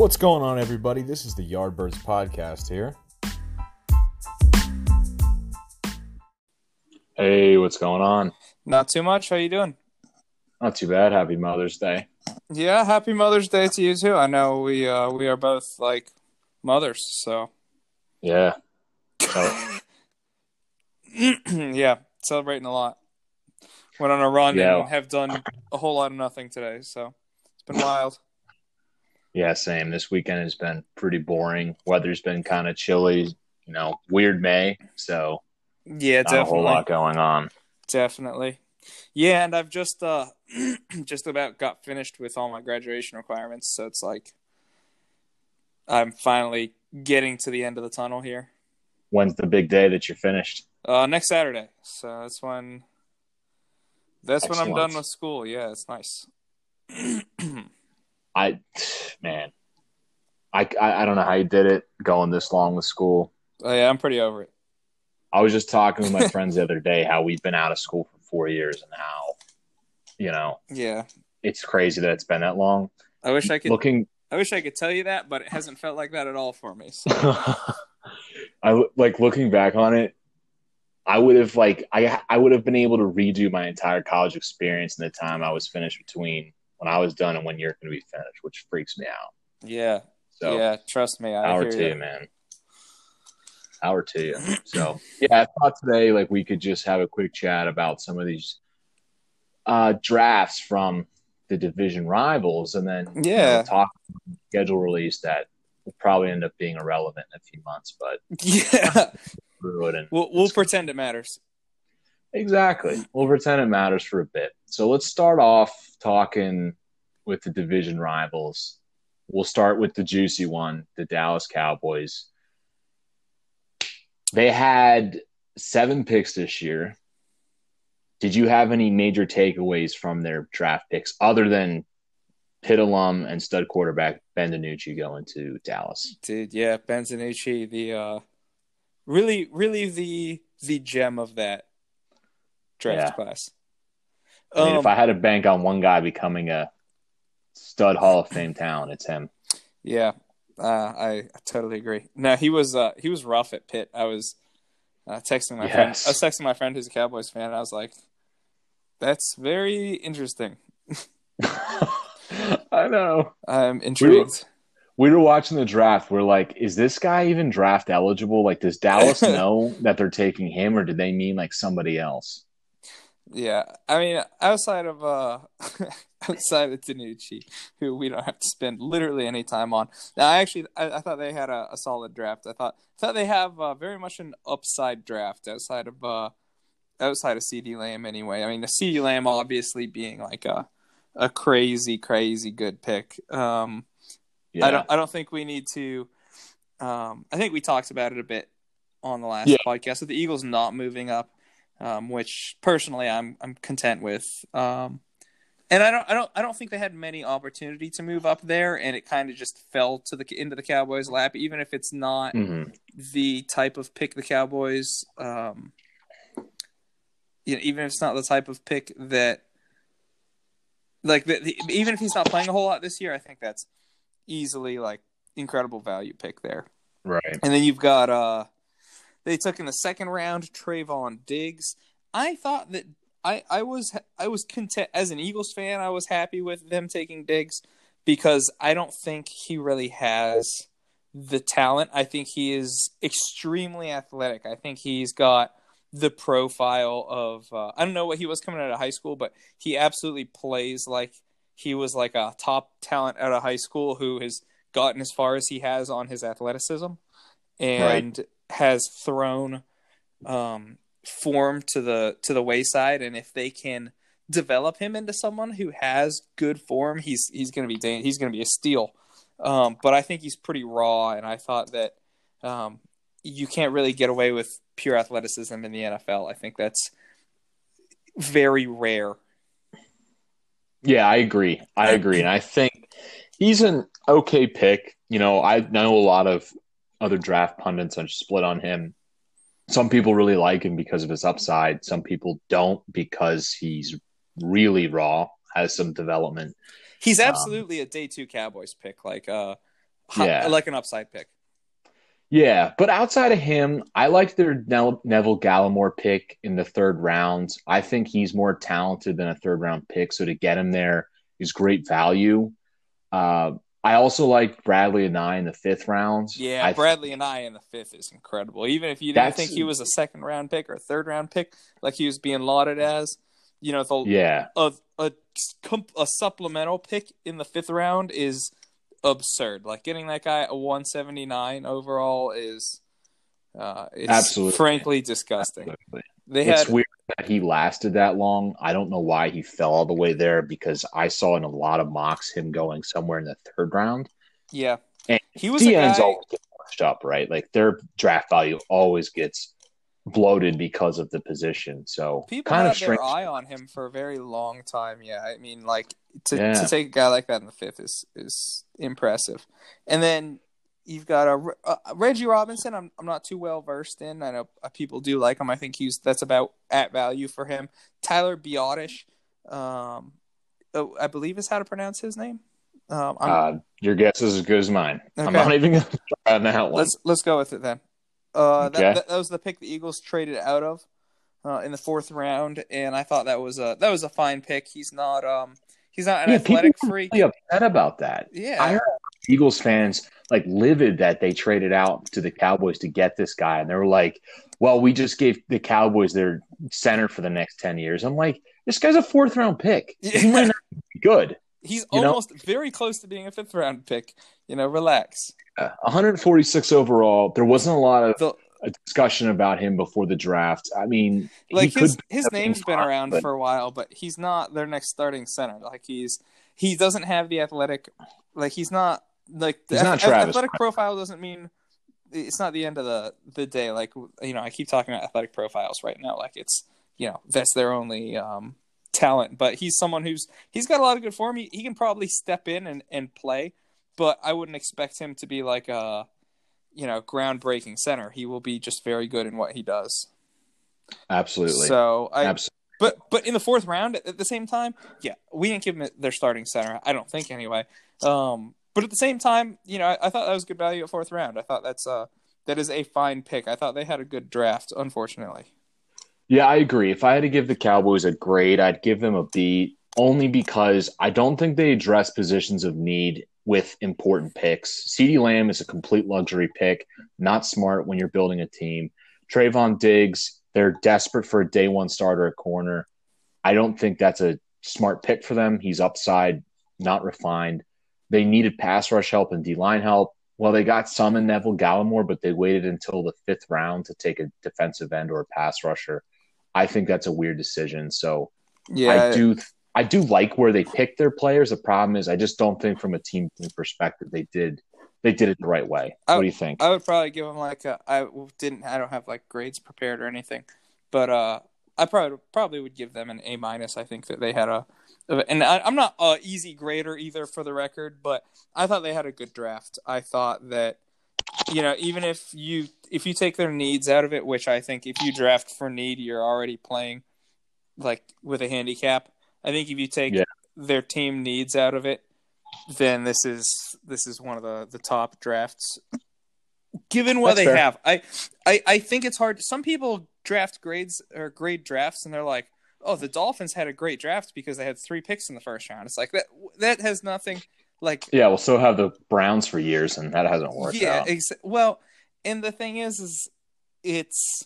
What's going on, everybody? This is the Yardbirds podcast here. Hey, what's going on? Not too much. How you doing? Not too bad. Happy Mother's Day. Yeah, happy Mother's Day to you too. I know we uh we are both like mothers, so Yeah. So, yeah, celebrating a lot. Went on a run Yeah. and have done a whole lot of nothing today, so it's been wild. Yeah, same. This weekend has been pretty boring. Weather's been kind of chilly. You know, weird May, so Yeah, not a whole lot going on. Definitely. Yeah, and I've just uh just about got finished with all my graduation requirements, so it's like I'm finally getting to the end of the tunnel here. When's the big day that you're finished? Uh next Saturday. So that's when that's when I'm done with school. Yeah, it's nice. I, man, I, I, I don't know how you did it going this long with school. Oh, yeah, I'm pretty over it. I was just talking with my friends the other day how we've been out of school for four years and how, you know, Yeah. it's crazy that it's been that long. I wish I could Looking I wish I could tell you that, but it hasn't felt like that at all for me. So I like looking back on it. I would have like I I would have been able to redo my entire college experience in the time I was finished between when I was done and when you're going to be finished, which freaks me out. yeah. So yeah, trust me, I hear to you, man. To you. So yeah, I thought today like we could just have a quick chat about some of these uh drafts from the division rivals, and then you know, Yeah. talk schedule release that will probably end up being irrelevant in a few months, but Yeah. We'll we'll pretend it matters. Exactly. We'll pretend it matters for a bit. So let's start off talking with the division rivals. We'll start with the juicy one, the Dallas Cowboys. They had seven picks this year. Did you have any major takeaways from their draft picks other than Pitt alum and stud quarterback Ben DiNucci going to Dallas? Dude, yeah, Ben DiNucci, the uh really really the the gem of that draft Yeah. class. I mean, Um, if I had to bank on one guy becoming a stud Hall of Fame talent, it's him. Yeah, uh, I, I totally agree. No, he was uh, he was rough at Pitt. I was uh, texting my friend. I was texting my friend who's a Cowboys fan. And I was like, "That's very interesting. I know. I'm intrigued." We were watching the draft. We're like, is this guy even draft eligible? Like, does Dallas know that they're taking him, or did they mean like somebody else? Yeah, I mean, outside of uh, outside of DiNucci, who we don't have to spend literally any time on. Now, I actually I, I thought they had a, a solid draft. I thought thought they have uh, very much an upside draft outside of uh, outside of CeeDee Lamb. Anyway, I mean, the CeeDee Lamb obviously being like a a crazy crazy good pick. Um, Yeah, I don't I don't think we need to. Um, I think we talked about it a bit on the last Yeah. podcast with the Eagles not moving up, um, which personally I'm I'm content with. Um, and I don't I don't I don't think they had many opportunity to move up there, and it kind of just fell to the into the Cowboys' lap, even if it's not Mhm. the type of pick the Cowboys. Um, you know, even if it's not the type of pick that, like, the, the, even if he's not playing a whole lot this year, I think that's easily like incredible value pick there. right. And then you've got uh, they took in the second round Trevon Diggs. I thought that I I was I was content as an Eagles fan. I was happy with them taking Diggs because I don't think he really has the talent. I think he is extremely athletic. I think he's got the profile of uh, I don't know what he was coming out of high school, but he absolutely plays like he was like a top talent out of high school who has gotten as far as he has on his athleticism and has thrown um, form to the to the wayside. And if they can develop him into someone who has good form, he's he's going to be he's going to be a steal. Um, but I think he's pretty raw, and I thought that um, you can't really get away with pure athleticism in the NFL. I think that's very rare. Yeah, I agree. I agree, and I think he's an okay pick. You know, I know a lot of other draft pundits are split on him. Some people really like him because of his upside. Some people don't because he's really raw, has some development. He's Um, absolutely a day two Cowboys pick. Like, uh, Yeah. like an upside pick. Yeah, but outside of him, I like their Neville Gallimore pick in the third round. I think he's more talented than a third round pick, so to get him there is great value. Uh, I also like Bradlee Anae in the fifth round. Yeah, I, Bradley and I in the fifth is incredible. Even if you didn't think he was a second round pick or a third round pick, like he was being lauded as, you know, the Yeah, a a a supplemental pick in the fifth round is absurd. Like getting that guy a 179 overall is uh, it's Absolutely. frankly disgusting. absolutely. They it's had weird that he lasted that long. I don't know why he fell all the way there because I saw in a lot of mocks him going somewhere in the third round. yeah, And he was DNs guy. always get pushed up, right? Like their draft value always gets bloated because of the position. So People kind had of strange. their eye on him for a very long time. Yeah, I mean, like to Yeah. to take a guy like that in the fifth is is impressive. And then you've got a, uh Reggie Robinson. I'm I'm not too well versed in. I know uh, people do like him. I think he's that's about at value for him. Tyler Biadasz, um, oh, I believe is how to pronounce his name. Um, I'm, Uh, your guess is as good as mine. I'm not even going to try on that one. let's let's go with it then. Uh, Okay. that, that, that was the pick the Eagles traded out of uh, in the fourth round, and I thought that was a that was a fine pick. He's not um he's not an Yeah, athletic people freak. really upset about that. Yeah, I heard Eagles fans like livid that they traded out to the Cowboys to get this guy, and they were like, "Well, we just gave the Cowboys their center for the next ten years." I'm like, "This guy's a fourth round pick. He might not be good." he's you know- almost very close to being a fifth round pick. You know, relax. Uh, 146 overall. There wasn't a lot of The, discussion about him before the draft. I mean, like his his name's been fine, around but- for a while, but he's not their next starting center. Like he's he doesn't have the athletic. Like he's not like the not ath- athletic profile doesn't mean it's not the end of the the day. Like you know, I keep talking about athletic profiles right now. Like it's you know that's their only um, talent. But he's someone who's he's got a lot of good form. He, he can probably step in and, and play, but I wouldn't expect him to be like a you know groundbreaking center. He will be just very good in what he does. absolutely, So I absolutely. but but in the fourth round at the same time, yeah, we didn't give them their starting center. I don't think anyway. Um, but at the same time, you know, I, I thought that was good value at fourth round. I thought that's uh that is a fine pick. I thought they had a good draft. Unfortunately, Yeah, I agree. If I had to give the Cowboys a grade, I'd give them a B only because I don't think they address positions of need with important picks. CeeDee Lamb is a complete luxury pick, not smart when you're building a team. Trevon Diggs, they're desperate for a day one starter at corner. I don't think that's a smart pick for them. He's upside, not refined. They needed pass rush help and D line help. Well, they got some in Neville Gallimore, but they waited until the fifth round to take a defensive end or a pass rusher. I think that's a weird decision. So yeah, I do I do like where they picked their players. The problem is I just don't think from a team perspective they did they did it the right way. I- what do you think? I would probably give them like a. I didn't. I don't have like grades prepared or anything, but uh, I probably probably would give them an A minus. I think that they had a, and I, I'm not a easy grader either for the record, but I thought they had a good draft. I thought that, you know, even if you if you take their needs out of it, which I think if you draft for need, you're already playing like with a handicap. I think if you take Yeah. their team needs out of it, then this is this is one of the the top drafts given what That's they fair. have. I, I I think it's hard. Some people draft grades or grade drafts, and they're like, "Oh, the Dolphins had a great draft because they had three picks in the first round." It's like that. That has nothing. Like, yeah, well, so have the Browns for years, and that hasn't worked yeah, out. ex- well, and the thing is, is it's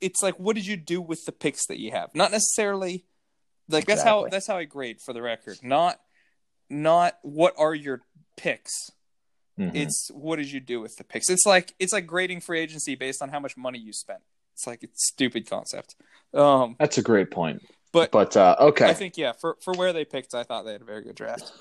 it's like, what did you do with the picks that you have? Not necessarily. Like that's how that's how I grade for the record. Not not what are your picks Mhm. it's what did you do with the picks it's like it's like grading free agency based on how much money you spent it's like it's a stupid concept um That's a great point. but But uh, okay, i think yeah for for where they picked i thought they had a very good draft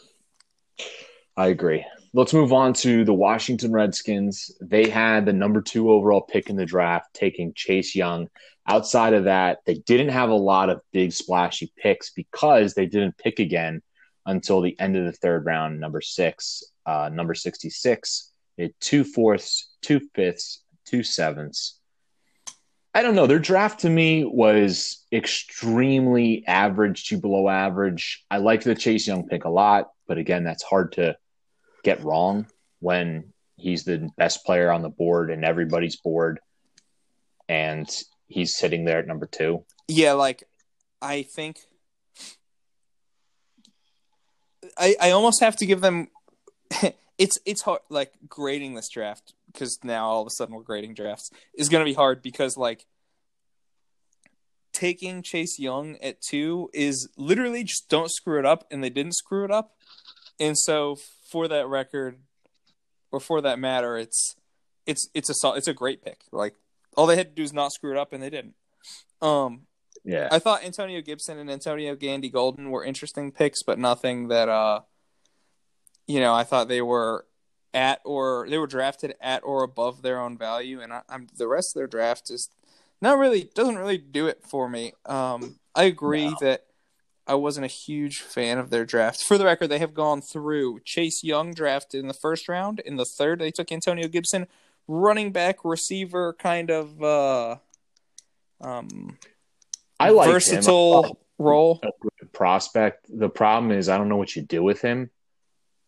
I agree. Let's move on to the Washington Redskins. They had the number two overall pick in the draft, taking Chase Young. Outside of that, they didn't have a lot of big splashy picks because they didn't pick again until the end of the third round, number six, uh, number 66. They had two fourths, two fifths, two sevenths. I don't know. Their draft to me was extremely average to below average. I liked the Chase Young pick a lot, but again, that's hard to get wrong when he's the best player on the board and everybody's board, and he's sitting there at number two. Yeah, like I think I I almost have to give them it's it's hard like grading this draft because now all of a sudden we're grading drafts is going to be hard because like taking Chase Young at 2 is literally just don't screw it up and they didn't screw it up. And so for that record or for that matter it's it's it's a it's a great pick. Like all they had to do is not screw it up and they didn't. Um Yeah. I thought Antonio Gibson and Antonio Gandy Golden were interesting picks, but nothing that uh you know, I thought they were at or they were drafted at or above their own value, and I, I'm the rest of their draft is not really doesn't really do it for me. Um, I agree that I wasn't a huge fan of their draft. For the record, they have gone through Chase Young drafted in the first round. In the third, they took Antonio Gibson, running back, receiver, kind of uh, um, I like him. versatile role. a good prospect. The problem is I don't know what you do with him.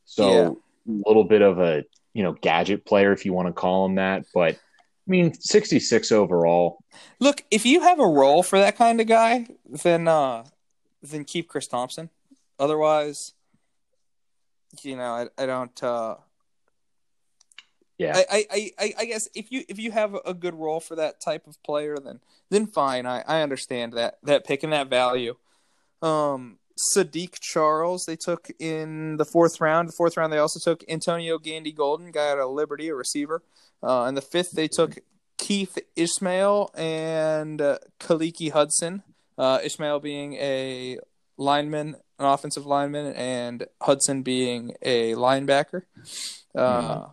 So Yeah. A little bit of a you know gadget player if you want to call him that. But I mean, sixty six overall. Look, if you have a role for that kind of guy, then uh then keep Chris Thompson. Otherwise, you know, I I don't uh Yeah, I, I, I- I, I guess if you if you have a good role for that type of player, then then fine. I, I understand that that pick and that value. Um, Saahdiq Charles they took in the fourth round. The fourth round they also took Antonio Gandy Golden, guy out of Liberty, a receiver. Uh, in the fifth they took Keith Ismael and uh, Khaleke Hudson. Uh, Ismael being a lineman, an offensive lineman, and Hudson being a linebacker. Uh,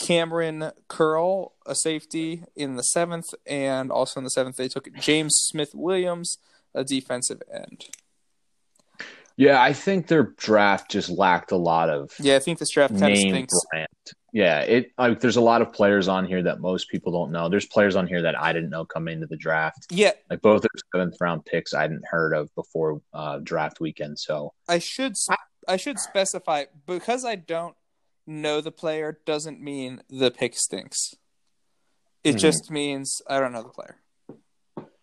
Kamren Curl, a safety, in the seventh, and also in the seventh they took James Smith Williams, a defensive end. Yeah. I think their draft just lacked a lot of Yeah, I think this draft kind of stinks. brand. Yeah, it like there's a lot of players on here that most people don't know. There's players on here that I didn't know coming into the draft. Yeah, Like both their seventh round picks, I hadn't heard of before uh, draft weekend. So I should I should specify because I don't know the player doesn't mean the pick stinks. It Mhm. just means I don't know the player.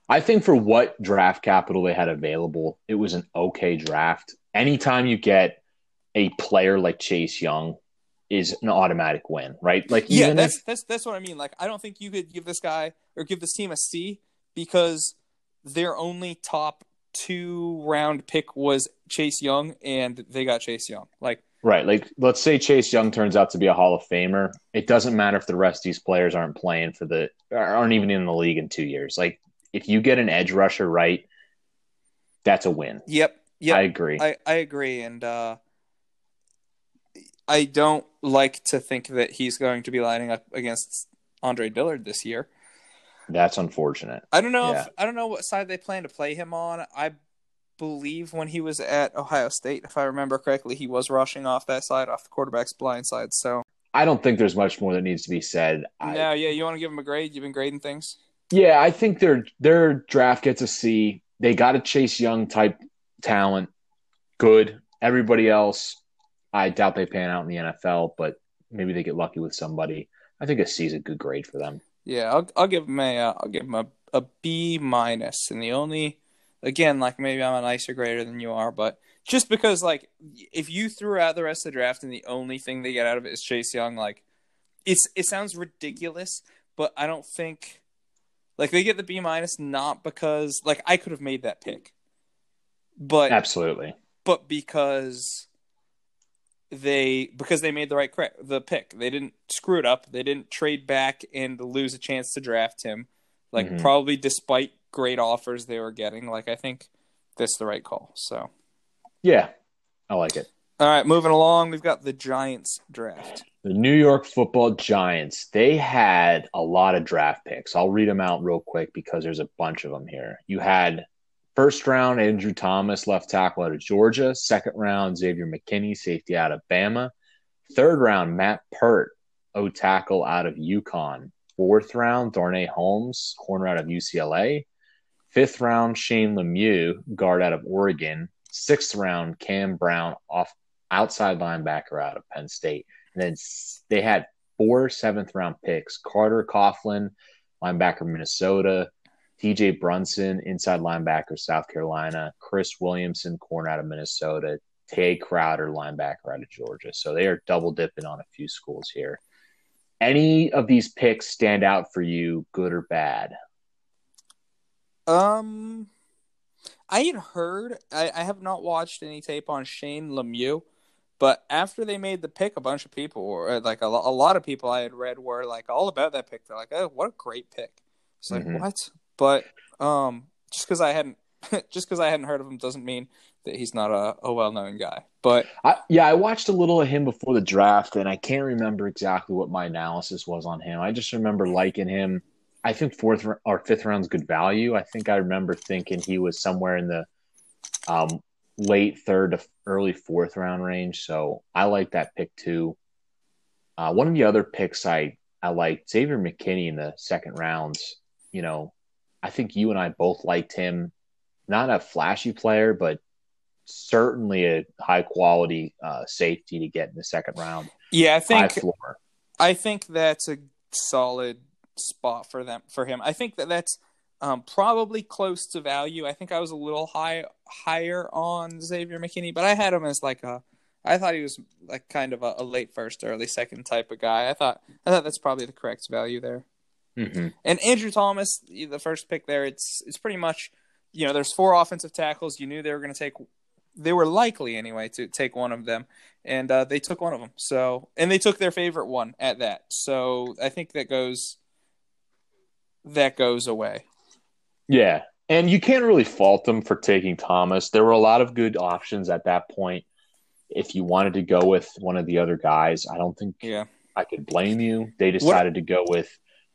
I think for what draft capital they had available, it was an okay draft. Anytime you get a player like Chase Young is an automatic win, right? Like Yeah, that's if that's that's what I mean. Like I don't think you could give this guy or give this team a C because their only top two round pick was Chase Young and they got Chase Young. Like right, like let's say Chase Young turns out to be a Hall of Famer, it doesn't matter if the rest of these players aren't playing for the aren't even in the league in two years. Like if you get an edge rusher right, that's a win. yep, yep. I agree. I, I agree, and uh, I don't like to think that he's going to be lining up against Andre Dillard this year. that's unfortunate. I don't know Yeah. if I don't know what side they plan to play him on. I believe when he was at Ohio State, if I remember correctly, he was rushing off that side, off the quarterback's blind side. So I don't think there's much more that needs to be said. I, now, yeah, you want to give him a grade? You've been grading things. Yeah, I think their their draft gets a C. They got a Chase Young type talent. Good. Everybody else, I doubt they pan out in the NFL, but maybe they get lucky with somebody. I think a C is a good grade for them. Yeah, I'll I'll give him a uh, I'll give him a, a B minus, and the only again like maybe I'm a nicer grader than you are, but just because like if you threw out the rest of the draft and the only thing they get out of it is Chase Young, like it's it sounds ridiculous, but I don't think like they get the B minus not because like I could have made that pick, but Absolutely. but because they because they made the right cra- the pick. They didn't screw it up. They didn't trade back and lose a chance to draft him. Like Mhm. probably despite great offers they were getting. Like I think that's the right call. So Yeah, I like it. All right, moving along, we've got the Giants draft. The New York Football Giants, they had a lot of draft picks. I'll read them out real quick because there's a bunch of them here. You had first round Andrew Thomas, left tackle out of Georgia. Second round Xavier McKinney, safety out of Bama. Third round Matt Peart, O tackle out of UConn. Fourth round Darnay Holmes, corner out of UCLA. Fifth round Shane Lemieux, guard out of Oregon. Sixth round Cam Brown, off outside linebacker out of Penn State. And then they had four seventh round picks Carter Coughlin, linebacker, Minnesota, TJ Brunson, inside linebacker, South Carolina, Chris Williamson, corner out of Minnesota, Tae Crowder, linebacker out of Georgia. So they are double dipping on a few schools here. Any of these picks stand out for you, good or bad? Um, I had heard. I, I have not watched any tape on Shane Lemieux, but after they made the pick, a bunch of people, or like a, a lot of people I had read, were like all about that pick. They're like, "Oh, what a great pick!" It's like Mhm. what? But um, just because I hadn't, just because I hadn't heard of him, doesn't mean that he's not a, a well known guy. But I, yeah, I watched a little of him before the draft, and I can't remember exactly what my analysis was on him. I just remember liking him. I think fourth or fifth round's good value. I think I remember thinking he was somewhere in the um, late third to early fourth round range. So I like that pick too. Uh, one of the other picks I I liked Xavier McKinney in the second rounds. You know, I think you and I both liked him. Not a flashy player, but certainly a high quality uh, safety to get in the second round. yeah, I think. I think that's a solid spot for them for him. I think that that's um, probably close to value. I think I was a little high higher on Xavier McKinney, but I had him as like a. I thought he was like kind of a, a late first, early second type of guy. I thought I thought that's probably the correct value there. hmm And Andrew Thomas, the first pick there, it's it's pretty much, you know, there's four offensive tackles. You knew they were going to take, they were likely anyway to take one of them, and uh, they took one of them. So, and they took their favorite one at that. So I think that goes, that goes away. Yeah. And you can't really fault them for taking Thomas. There were a lot of good options at that point. If you wanted to go with one of the other guys, I don't think Yeah. I could blame you. They decided to go with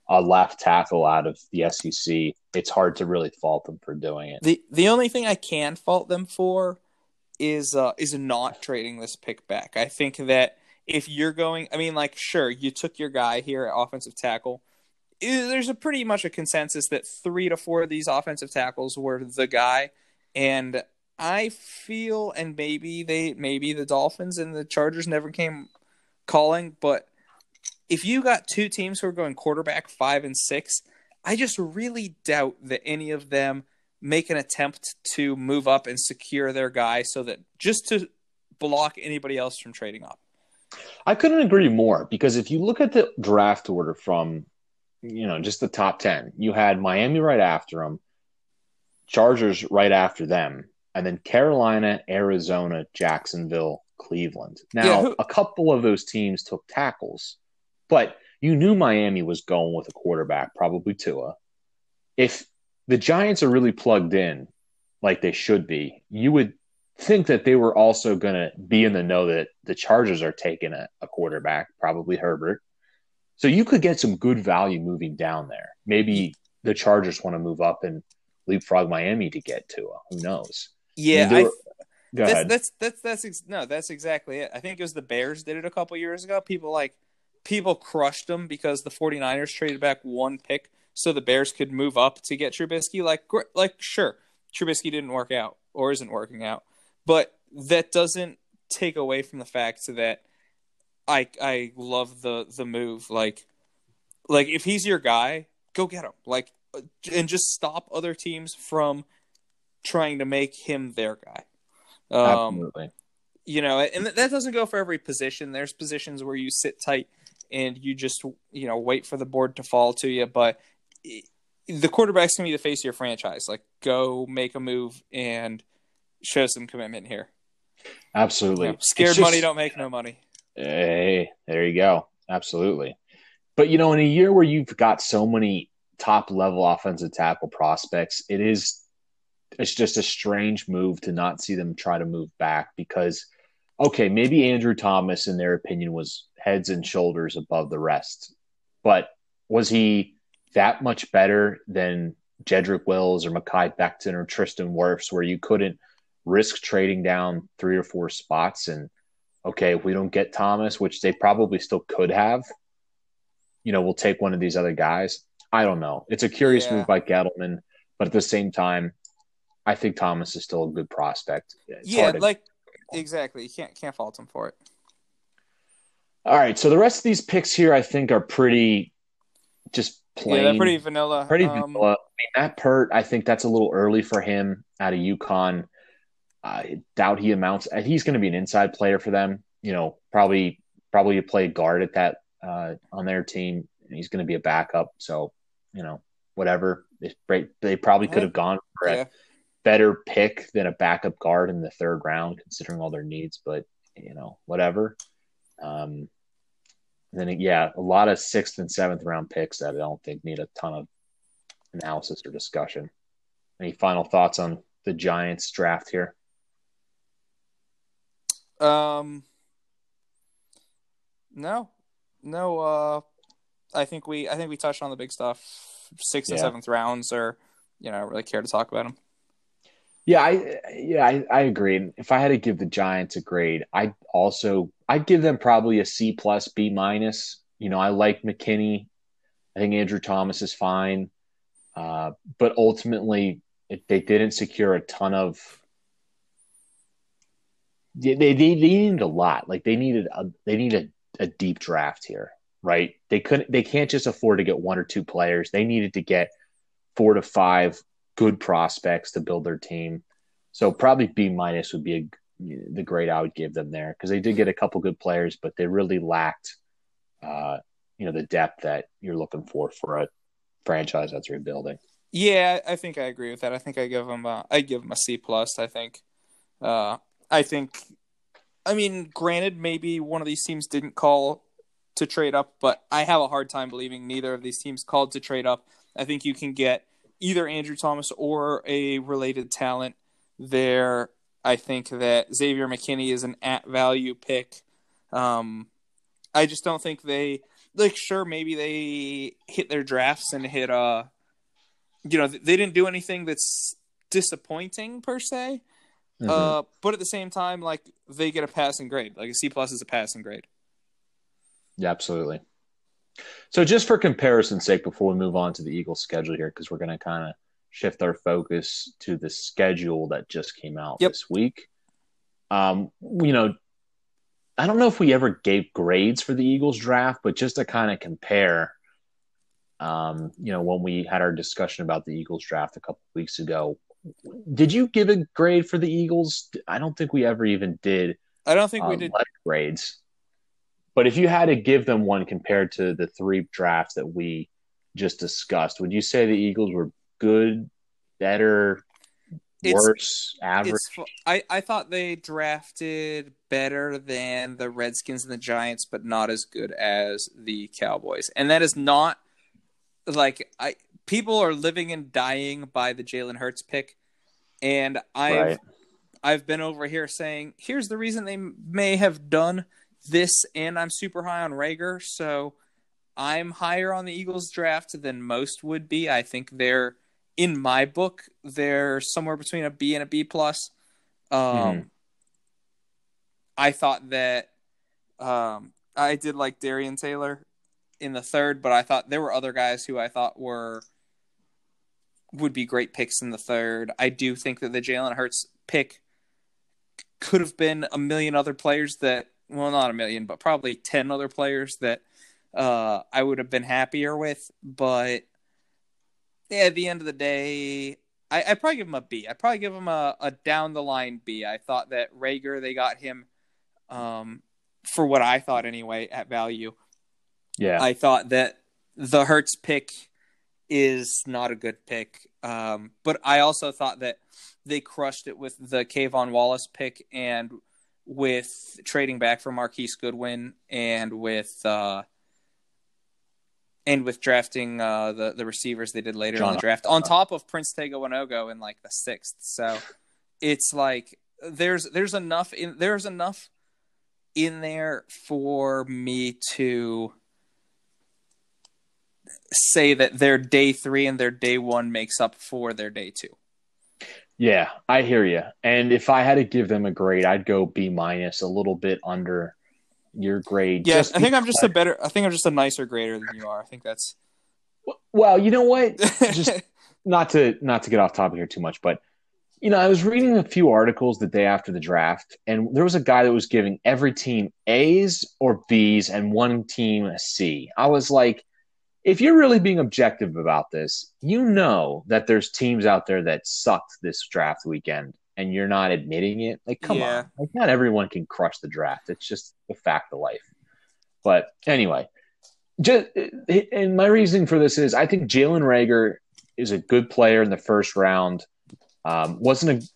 a left tackle out of the SEC. It's hard to really fault them for doing it. The the only thing I can fault them for is uh is not trading this pick back. I think that if you're going, I mean, like, sure, you took your guy here at offensive tackle. There's a pretty much a consensus that three to four of these offensive tackles were the guy, and I feel, and maybe they, maybe the Dolphins and the Chargers never came calling, but if you got two teams who are going quarterback five and six, I just really doubt that any of them make an attempt to move up and secure their guy so that just to block anybody else from trading up. I couldn't agree more because if you look at the draft order from, you know, just the top 10, you had Miami right after them, Chargers right after them, and then Carolina, Arizona, Jacksonville, Cleveland. Now, Yeah, who- a couple of those teams took tackles, but you knew Miami was going with a quarterback, probably Tua. If the Giants are really plugged in like they should be, you would think that they were also going to be in the know that the Chargers are taking a, a quarterback, probably Herbert. So you could get some good value moving down there. Maybe the Chargers want to move up and leapfrog Miami to get Tua. Uh, who knows? Yeah, I, were- Go that's, that's that's that's ex- no, that's exactly it. I think it was the Bears did it a couple years ago. People like people crushed them because the 49ers traded back one pick so the Bears could move up to get Trubisky. Like gr- like sure, Trubisky didn't work out or isn't working out, but that doesn't take away from the fact that I I love the the move. Like like if he's your guy, go get him. Like uh, and just stop other teams from trying to make him their guy. Um, Absolutely. you know, and that doesn't go for every position. There's positions where you sit tight and you just, you know, wait for the board to fall to you. But the quarterback's gonna be the face of your franchise. Like, go make a move and show some commitment here. Absolutely. You know, scared just- money don't make no money. Hey, there you go. Absolutely. But you know, in a year where you've got so many top level offensive tackle prospects, it is it's just a strange move to not see them try to move back because okay, maybe Andrew Thomas in their opinion was heads and shoulders above the rest. But was he that much better than Jedrick Wills or Mekhi Becton or Tristan Wirfs where you couldn't risk trading down three or four spots and okay, if we don't get Thomas, which they probably still could have, you know, we'll take one of these other guys. I don't know. It's a curious Yeah. move by Gettleman, but at the same time, I think Thomas is still a good prospect. It's yeah, to- like exactly. You can't can't fault him for it. All right, so the rest of these picks here, I think, are pretty just plain. Yeah, they're pretty vanilla. Pretty Um, vanilla. I mean, Matt Peart, I think that's a little early for him out of UConn. I doubt he amounts. He's going to be an inside player for them. You know, probably probably play guard at that uh, on their team. He's going to be a backup. So, you know, whatever. They, they probably could have gone for Yeah. a better pick than a backup guard in the third round, considering all their needs. But you know, whatever. Um, then yeah, a lot of sixth and seventh round picks that I don't think need a ton of analysis or discussion. Any final thoughts on the Giants draft here? Um, no, no. Uh, I think we I think we touched on the big stuff. Sixth and seventh rounds, or you know, I really care to talk about them. Yeah, I yeah, I, I agree. If I had to give the Giants a grade, I'd also I'd give them probably a C plus, B minus. You know, I like McKinney. I think Andrew Thomas is fine. Uh, but ultimately, if they didn't secure a ton of they, they they needed a lot. Like they needed a they needed a deep draft here, right? They couldn't they can't just afford to get one or two players. They needed to get four to five good prospects to build their team. So probably B minus would be a, the grade I would give them there because they did get a couple good players, but they really lacked, uh, you know, the depth that you're looking for for a franchise that's rebuilding. Yeah, I think I agree with that. I think I give them a, I give them a C plus. I think, uh, I think, I mean, granted, maybe one of these teams didn't call to trade up, but I have a hard time believing neither of these teams called to trade up. I think you can get either Andrew Thomas or a related talent there. I think that Xavier McKinney is an at value pick. Um, I just don't think they like. Sure, maybe they hit their drafts and hit uh you know, they didn't do anything that's disappointing per se. Mm-hmm. Uh, but at the same time, like they get a passing grade. Like a C plus is a passing grade. Yeah, absolutely. So, just for comparison's sake, before we move on to the Eagles' schedule here, because we're going to kind of shift our focus to the schedule that just came out Yep. this week. Um, you know, I don't know if we ever gave grades for the Eagles draft, but just to kind of compare, um, you know, when we had our discussion about the Eagles draft a couple weeks ago, did you give a grade for the Eagles? I don't think we ever even did I don't think we uh, did. grades. But if you had to give them one compared to the three drafts that we just discussed, would you say the Eagles were good, better, It's- worse, average? It's, I, I thought they drafted better than the Redskins and the Giants, but not as good as the Cowboys. And that is not like I people are living and dying by the Jalen Hurts pick. And I've Right. I've been over here saying, here's the reason they may have done this, and I'm super high on Reagor, so I'm higher on the Eagles draft than most would be. I think they're in my book, they're somewhere between a B and a B plus. Um, Mhm. I thought that um, I did like Davion Taylor in the third, but I thought there were other guys who I thought were would be great picks in the third. I do think that the Jalen Hurts pick could have been a million other players that well not a million but probably 10 other players that uh I would have been happier with but yeah, at the end of the day I I probably give him a B. I'd probably give him a, a down the line B. I thought that Reagor they got him um for what I thought anyway at value. yeah. I thought that the Hurts pick is not a good pick. Um, but I also thought that they crushed it with the K'Von Wallace pick and with trading back for Marquise Goodwin and with uh, and with drafting uh, the the receivers they did later in the draft on top of Prince Tega Wanogho in like the sixth. So it's like there's there's enough in there's enough in there for me to say that their day three and their day one makes up for their day two. Yeah, I hear you. And if I had to give them a grade, I'd go B minus, a little bit under your grade. Yes, I think I'm just a better. I think I'm just a nicer grader than you are. I think that's Well, you know what? Just not to not to get off topic here too much, but you know, I was reading a few articles the day after the draft, and there was a guy that was giving every team A's or B's and one team a C. I was like, if you're really being objective about this, you know that there's teams out there that sucked this draft weekend, and you're not admitting it. Like, come Yeah. on, like not everyone can crush the draft. It's just a fact of life. But anyway, just and my reasoning for this is I think Jalen Reagor is a good player in the first round. Um, wasn't a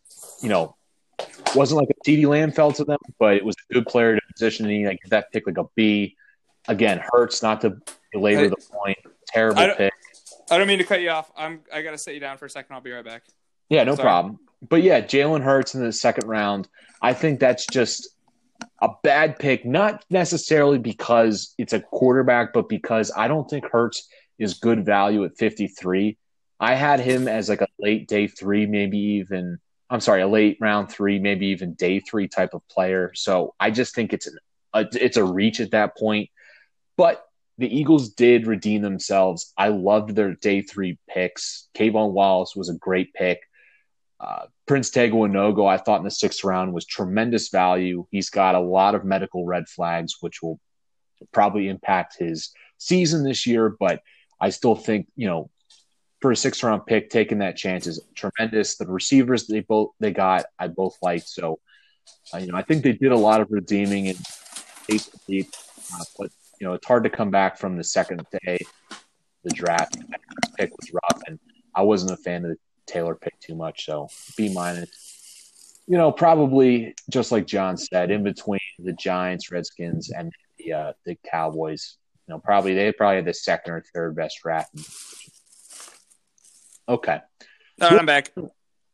you know wasn't like a CeeDee Lamb fell to them, but it was a good player to position in like that pick like a B. Again, hurts not to belabor Hey. the point. Terrible I pick. I don't mean to cut you off. I'm I gotta set you down for a second. I'll be right back. Yeah, no Sorry. problem. But yeah, Jalen Hurts in the second round. I think that's just a bad pick, not necessarily because it's a quarterback, but because I don't think Hurts is good value at 53. I had him as like a late day three, maybe even, I'm sorry, a late round three, maybe even day three type of player. So I just think it's an, a, it's a reach at that point. But the Eagles did redeem themselves. I loved their day three picks. K'Von Wallace was a great pick. Uh, Prince Tega Wanogho, I thought in the sixth round was tremendous value. He's got a lot of medical red flags, which will probably impact his season this year. But I still think, you know, for a sixth round pick, taking that chance is tremendous. The receivers they both they got, I both liked. So, uh, you know, I think they did a lot of redeeming and basically, uh, but you know, it's hard to come back from the second day, the draft pick was rough, and I wasn't a fan of the Taylor pick too much. So B minus. You know, probably just like John said, in between the Giants, Redskins, and the uh, the Cowboys. You know, probably they probably had the second or third best draft. Okay. All right, I'm back.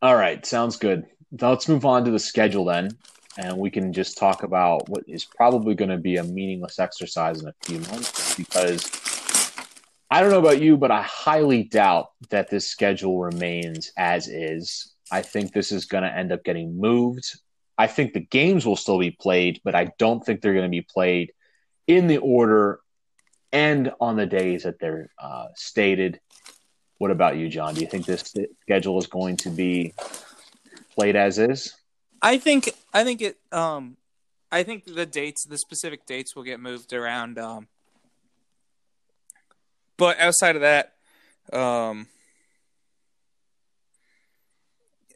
All right, sounds good. Now let's move on to the schedule then, and we can just talk about what is probably going to be a meaningless exercise in a few months because I don't know about you, but I highly doubt that this schedule remains as is. I think this is going to end up getting moved. I think the games will still be played, but I don't think they're going to be played in the order and on the days that they're uh, stated. What about you, John? Do you think this schedule is going to be played as is? I think I think it um I think the dates the specific dates will get moved around um but outside of that um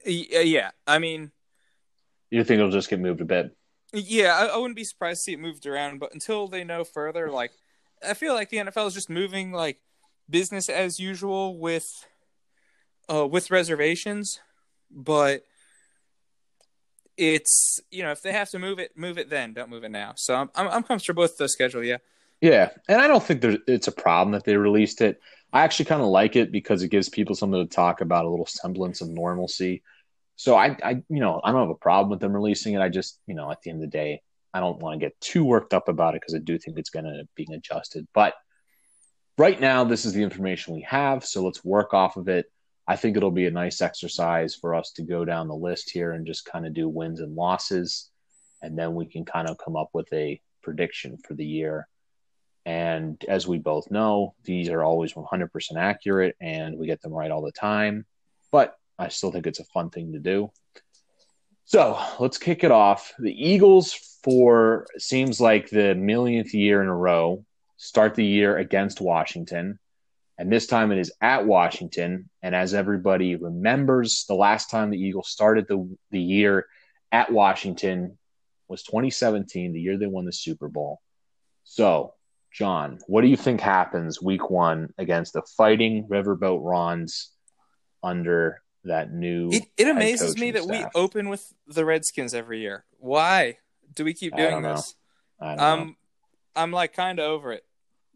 yeah I mean You think it'll just get moved a bit? yeah I, I wouldn't be surprised to see it moved around but until they know further like I feel like the NFL is just moving like business as usual with uh with reservations but it's you know if they have to move it move it then don't move it now so i'm i'm, I'm comfortable with the schedule yeah Yeah, and I don't think there, it's a problem that they released it. I actually kind of like it because it gives people something to talk about, a little semblance of normalcy. So I, I, you know, I don't have a problem with them releasing it. I just, you know, at the end of the day, I don't want to get too worked up about it because I do think it's going to up being adjusted. But right now, this is the information we have, so let's work off of it. I think it'll be a nice exercise for us to go down the list here and just kind of do wins and losses, and then we can kind of come up with a prediction for the year. And as we both know, these are always 100% accurate and we get them right all the time. But I still think it's a fun thing to do. So let's kick it off. The Eagles, for seems like the millionth year in a row, start the year against Washington. And this time it is at Washington. And as everybody remembers, the last time the Eagles started the, the year at Washington was 2017, the year they won the Super Bowl. So, John, what do you think happens week one against the fighting Riverboat Rons under that new? it, it amazes me that coaching we open with the redskins every year why do we keep doing don't know. this I know. um i'm like kind of over it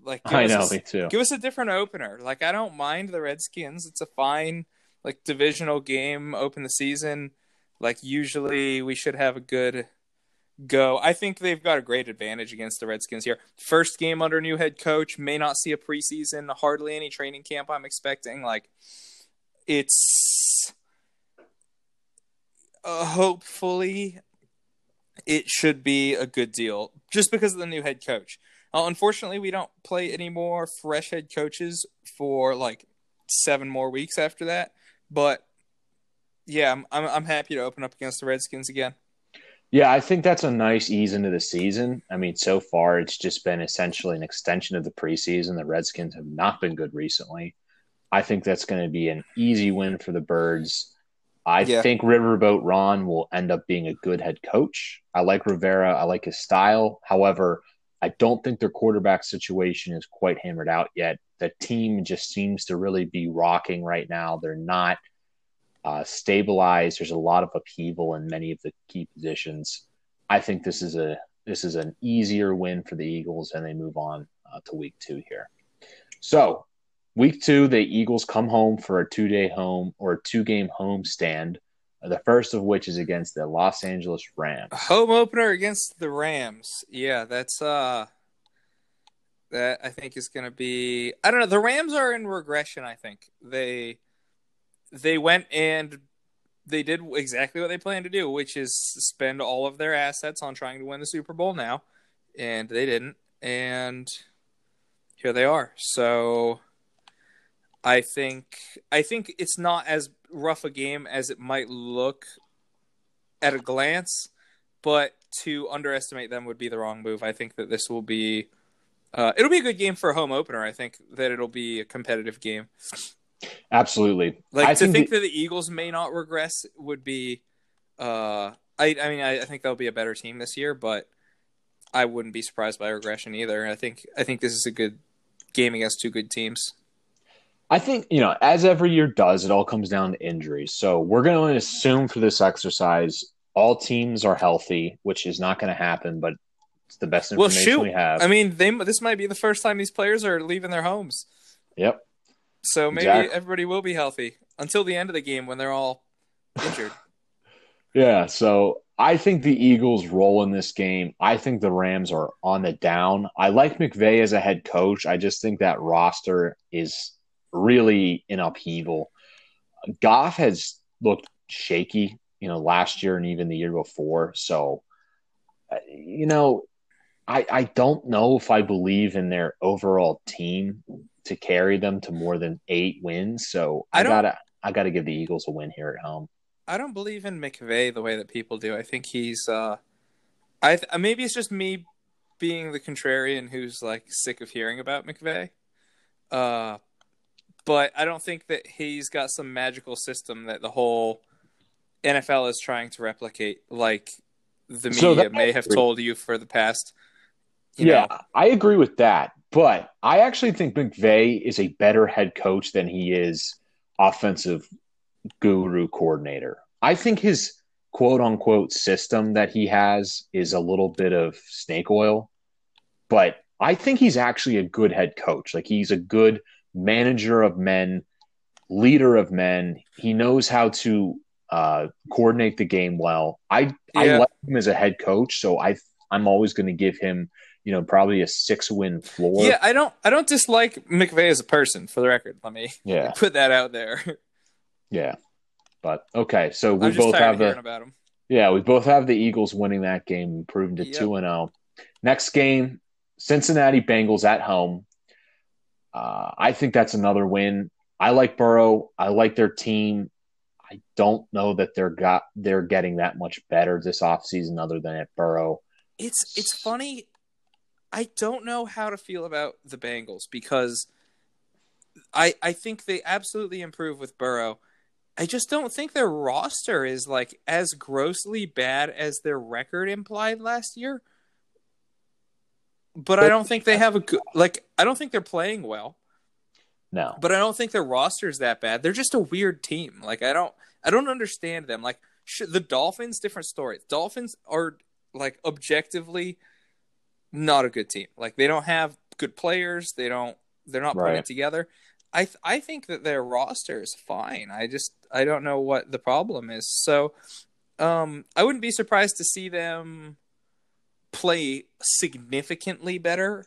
like give I us know, a- me too. give us a different opener. Like i don't mind the redskins. It's a fine like divisional game open the season. Like usually we should have a good go. I think they've got a great advantage against the redskins here. First game under new head coach may not see a preseason hardly any training camp i'm expecting. Like it's uh, hopefully it should be a good deal just because of the new head coach uh, unfortunately we don't play any more fresh head coaches for like seven more weeks after that but yeah, I'm, I'm I'm happy to open up against the Redskins again. Yeah, I think that's a nice ease into the season. I mean, so far it's just been essentially an extension of the preseason. The Redskins have not been good recently. I think that's going to be an easy win for the Birds. I Yeah. think Riverboat Ron will end up being a good head coach. I like Rivera. I like his style. However, I don't think their quarterback situation is quite hammered out yet. The team just seems to really be rocking right now. They're not uh, stabilized. There's a lot of upheaval in many of the key positions. I think this is a this is an easier win for the Eagles, and they move on uh, to week two here. So, week two, the Eagles come home for a two day home or a two game home stand. The first of which is against the Los Angeles Rams. Home opener against the Rams. Yeah, that's uh that I think is going to be I don't know, the Rams are in regression, I think. They they went and they did exactly what they planned to do, which is spend all of their assets on trying to win the Super Bowl now, and they didn't. And here they are. So I think I think it's not as rough a game as it might look at a glance, but to underestimate them would be the wrong move. I think that this will be uh, it'll be a good game for a home opener. I think that it'll be a competitive game. Absolutely. Like I to think, think that the Eagles may not regress would be uh I I mean I, I think they'll be a better team this year, but I wouldn't be surprised by regression either. I think I think this is a good game against two good teams. I think, you know, as every year does, it all comes down to injuries. So we're going to assume for this exercise, all teams are healthy, which is not going to happen, but it's the best Well, information shoot. we have. I mean, they this might be the first time these players are leaving their homes. yep. So maybe Exactly. everybody will be healthy until the end of the game when they're all injured. Yeah. So I think the Eagles roll in this game. I think the Rams are on the down. I like McVay as a head coach. I just think that roster is really in upheaval. Goff has looked shaky, you know, last year and even the year before. So, uh, you know, I I don't know if I believe in their overall team to carry them to more than eight wins. So I I, gotta I gotta give the Eagles a win here at home. I don't believe in McVay the way that people do. I think he's uh I th- maybe it's just me being the contrarian who's like sick of hearing about McVay. Uh but I don't think that he's got some magical system that the whole NFL is trying to replicate like the So media that- may have told you for the past yeah, know, I agree with that. But I actually think McVay is a better head coach than he is offensive guru coordinator. I think his quote unquote system that he has is a little bit of snake oil, but I think he's actually a good head coach. Like he's a good manager of men, leader of men. He knows how to uh, coordinate the game well. I I like him as a head coach, so I I'm always going to give him you know probably a six win floor. Yeah, I don't I don't dislike McVay as a person for the record. Let me yeah, put that out there. yeah. But okay, so we both have the about him. Yeah, we both have the Eagles winning that game, improving to two and zero. Next game, Cincinnati Bengals at home. Uh, I think that's another win. I like Burrow. I like their team. I don't know that they're got they're getting that much better this offseason other than at Burrow. It's it's funny. I don't know how to feel about the Bengals because I I think they absolutely improve with Burrow. I just don't think their roster is like as grossly bad as their record implied last year. But I don't think they have a good like I don't think they're playing well. No. but I don't think their roster's that bad. They're just a weird team. Like I don't I don't understand them. Like sh- the Dolphins, different story. Dolphins are like objectively not a good team. Like they don't have good players. They don't. They're not putting Right. it together. I th- I think that their roster is fine. I just I don't know what the problem is. So, um, I wouldn't be surprised to see them play significantly better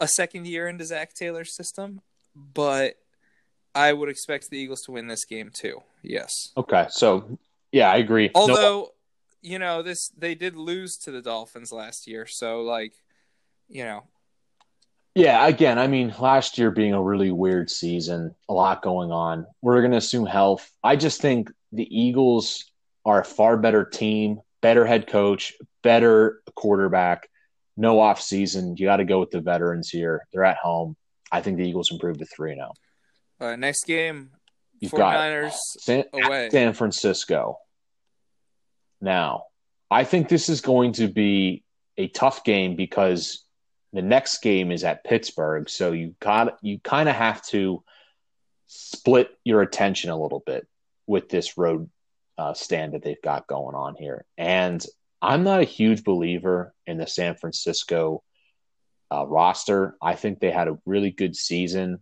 a second year into Zac Taylor's system, but I would expect the Eagles to win this game too. Yes. Okay. So yeah, I agree. No- Although, you know, this they did lose to the Dolphins last year, so like, you know, Yeah, again, I mean, last year being a really weird season, a lot going on. We're going to assume health. I just think the Eagles are a far better team, better head coach, better quarterback. No off season. You got to go with the veterans here. They're at home. I think the Eagles improved to 3 0. All right, next game, You've got 49ers San, away. San Francisco. Now, I think this is going to be a tough game because the next game is at Pittsburgh, so you got you kind of have to split your attention a little bit with this road uh, stand that they've got going on here. And I'm not a huge believer in the San Francisco uh, roster. I think they had a really good season.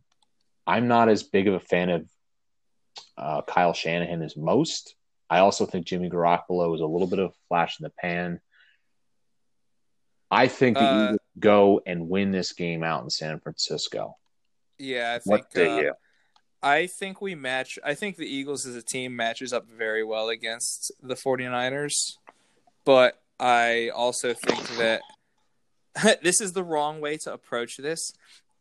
I'm not as big of a fan of uh, Kyle Shanahan as most. I also think Jimmy Garoppolo is a little bit of a flash in the pan. I think the Uh, Eagles go and win this game out in San Francisco. Yeah, I think. What uh, you? I think we match. I think the Eagles as a team matches up very well against the 49ers. But I also think that this is the wrong way to approach this.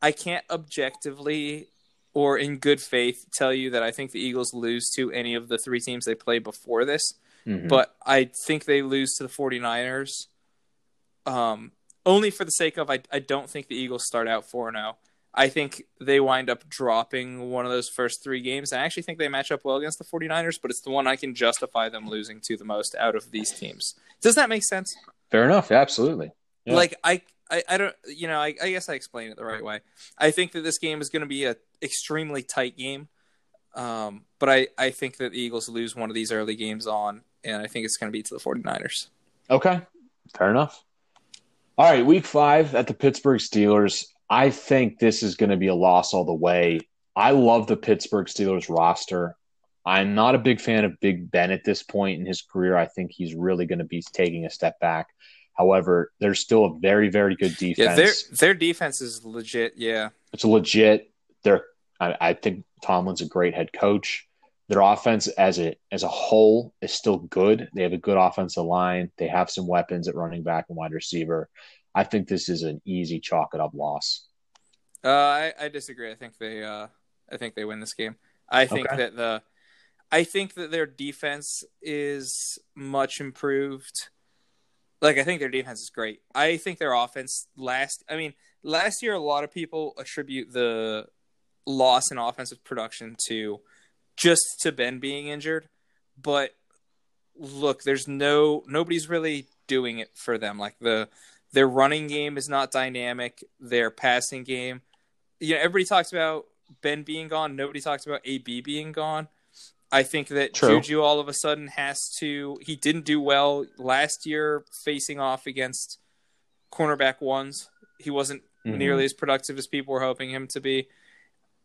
I can't objectively or in good faith tell you that I think the Eagles lose to any of the three teams they play before this. Mhm. but I think they lose to the 49ers. Um, only for the sake of I, I don't think the Eagles start out 4 0. I think they wind up dropping one of those first three games. I actually think they match up well against the 49ers, but it's the one I can justify them losing to the most out of these teams. Does that make sense? Fair enough. Absolutely. Yeah. Like I, I, I don't you know, I, I guess I explained it the right way. I think that this game is gonna be a extremely tight game. Um, but I, I think that the Eagles lose one of these early games on, and I think it's gonna be to the 49ers. Okay. Fair enough. All right. Week five at the Pittsburgh Steelers. I think this is going to be a loss all the way. I love the Pittsburgh Steelers roster. I'm not a big fan of Big Ben at this point in his career. I think he's really going to be taking a step back. However, there's still a very, very good defense. Yeah, their their defense is legit. Yeah, it's legit. They're I, I think Tomlin's a great head coach. Their offense as a as a whole is still good. They have a good offensive line. They have some weapons at running back and wide receiver. I think this is an easy chalk it up loss. uh, I, I disagree. I think they uh, I think they win this game. I think Okay. that the I think that their defense is much improved. Like I think their defense is great. I think their offense last. I mean, last year a lot of people attribute the loss in offensive production to just to Ben being injured, but look, there's no nobody's really doing it for them. Like the their running game is not dynamic. Their passing game, you know, everybody talks about Ben being gone. Nobody talks about AB being gone. I think that True. Juju all of a sudden has to. He didn't do well last year facing off against cornerback ones. He wasn't Mhm. nearly as productive as people were hoping him to be.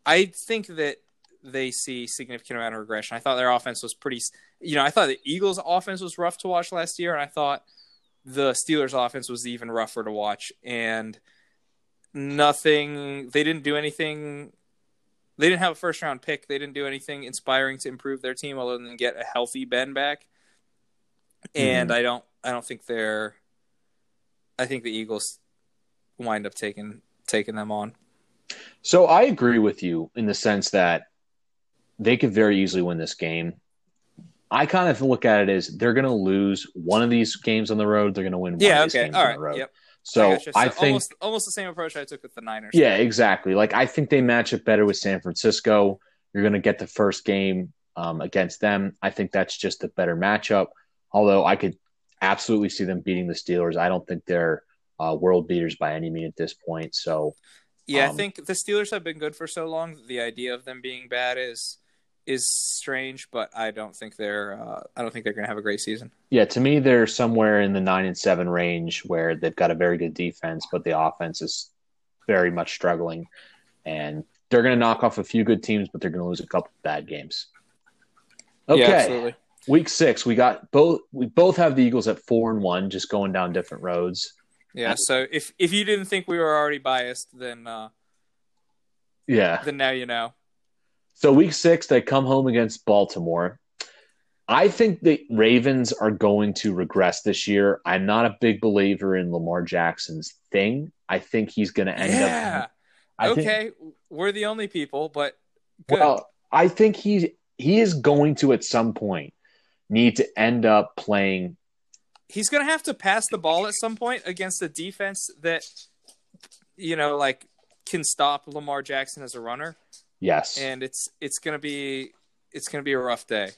I think that they see significant amount of regression. I thought their offense was pretty. You know, I thought the Eagles' offense was rough to watch last year, and I thought the Steelers' offense was even rougher to watch. And nothing. They didn't do anything. They didn't have a first round pick. They didn't do anything inspiring to improve their team other than get a healthy Ben back. And mm-hmm. I don't. I don't think they're. I think the Eagles wind up taking taking them on. So I agree with you in the sense that they could very easily win this game. I kind of look at it as they're going to lose one of these games on the road. They're going to win one Yeah. of these Okay. games All on right. the road. Yep. So. I So think almost almost the same approach I took with the Niners. Yeah, exactly. Like I think they match up better with San Francisco. You're going to get the first game um, against them. I think that's just a better matchup. Although I could absolutely see them beating the Steelers. I don't think they're uh, world beaters by any means at this point. So Yeah, I Um, think the Steelers have been good for so long. The idea of them being bad is is strange, but I don't think they're uh, I don't think they're going to have a great season. yeah, to me they're somewhere in the nine and seven range where they've got a very good defense, but the offense is very much struggling, and they're going to knock off a few good teams, but they're going to lose a couple bad games. Okay. Yeah, absolutely. Week six, we got both. We both have the Eagles at four and one, just going down different roads. Yeah. So if if you didn't think we were already biased, then uh, Yeah. then now you know. So week six, they come home against Baltimore. I think the Ravens are going to regress this year. I'm not a big believer in Lamar Jackson's thing. I think he's going to end Yeah. up I think- okay, we're the only people, but good. Well, I think he he is going to at some point need to end up playing. he's going to have to pass the ball at some point against a defense that you know like can stop Lamar Jackson as a runner Yes, and it's it's going to be it's to be a rough day.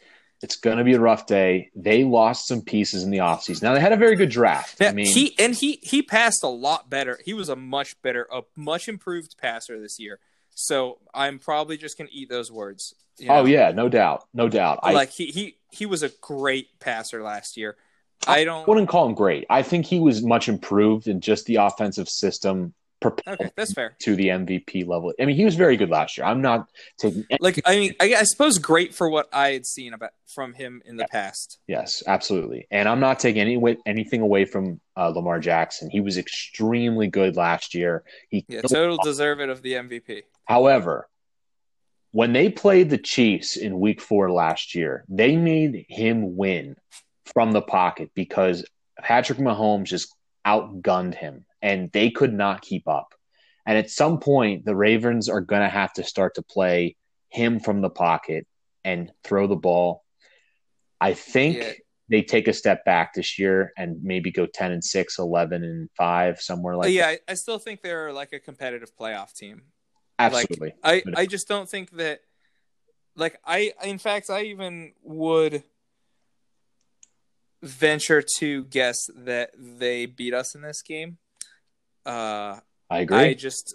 it's going to be a rough day. They lost some pieces in the offseason. Now they had a very good draft. Yeah, I mean, he and he he passed a lot better. He was a much better a much improved passer this year. So I'm probably just going to eat those words. you oh, know? oh yeah, no doubt, no doubt. I like he he he was a great passer last year. I don't wouldn't call him great. I think he was much improved in just the offensive system Okay, that's fair. to the MVP level. I mean, he was very good last year. I'm not taking Like I mean, I, I suppose great for what I had seen about from him in the past. Yes, absolutely. And I'm not taking any way, anything away from uh, Lamar Jackson. He was extremely good last year. He Yeah, total deserve it of the MVP. However, when they played the Chiefs in week 4 last year, they made him win from the pocket because Patrick Mahomes just outgunned him and they could not keep up. And at some point, the Ravens are going to have to start to play him from the pocket and throw the ball. I think Yeah. they take a step back this year and maybe go 10 and 6, 11 and 5, somewhere like yeah, I, I still think they're like a competitive playoff team. that. Absolutely. I I just don't think that like I in fact I even would venture to guess that they beat us in this game. Uh I agree. I just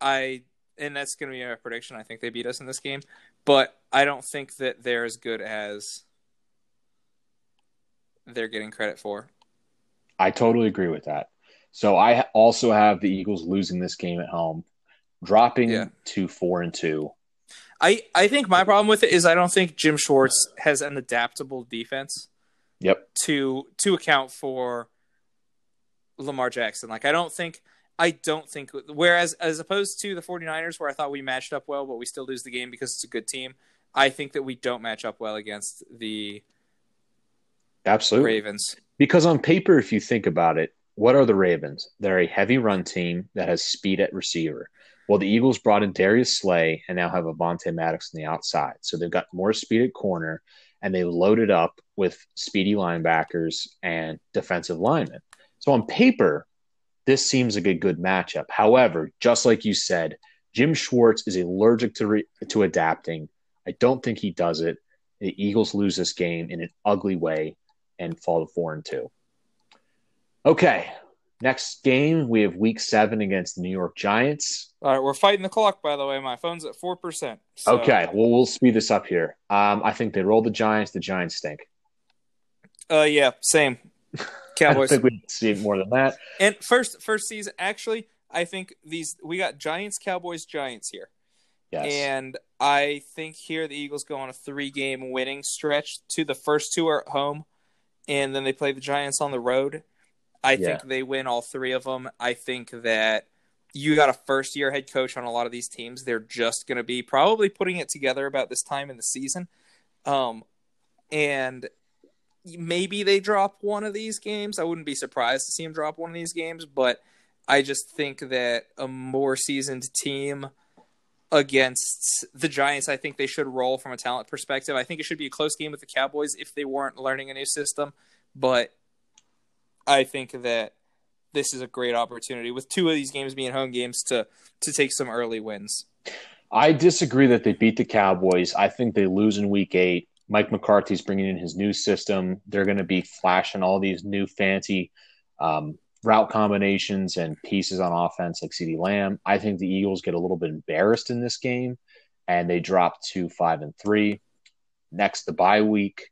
I and that's going to be my prediction. I think they beat us in this game, but I don't think that they're as good as they're getting credit for. I totally agree with that. So I also have the Eagles losing this game at home, dropping Yeah. to four and two. I I think my problem with it is I don't think Jim Schwartz has an adaptable defense Yep. to to account for Lamar Jackson. Like I don't think I don't think whereas as opposed to the 49ers where I thought we matched up well but we still lose the game because it's a good team, I think that we don't match up well against the Absolutely. Ravens. Because on paper, if you think about it, what are the Ravens? They're a heavy run team that has speed at receiver. Well, the Eagles brought in Darius Slay and now have Avonte Maddox on the outside. So they've got more speed at corner and they loaded up with speedy linebackers and defensive linemen. So on paper, this seems like a good matchup. However, just like you said, Jim Schwartz is allergic to re- to adapting. I don't think he does it. The Eagles lose this game in an ugly way and fall to four and two. Okay, next game we have Week Seven against the New York Giants. All right, we're fighting the clock by the way. My phone's at 4%. So, Okay, well we'll speed this up here. Um, I think they roll the Giants. The Giants stink. Uh yeah, same. I Cowboys. don't think we see more than that. And first first season actually, I think these we got Giants, Cowboys, Giants here. Yes. And I think here the Eagles go on a three game winning stretch. To the first two are at home, and then they play the Giants on the road. I Yeah. think they win all three of them. I think that you got a first year head coach on a lot of these teams. They're just going to be probably putting it together about this time in the season. Um, and maybe they drop one of these games. I wouldn't be surprised to see them drop one of these games, but I just think that a more seasoned team against the Giants, I think they should roll from a talent perspective. I think it should be a close game with the Cowboys if they weren't learning a new system, but I think that this is a great opportunity with two of these games being home games to to take some early wins. I disagree that they beat the Cowboys. I think they lose in Week Eight. Mike McCarthy's bringing in his new system. They're going to be flashing all these new fancy um, route combinations and pieces on offense like CeeDee Lamb. I think the Eagles get a little bit embarrassed in this game and they drop to five and three. Next, the bye week.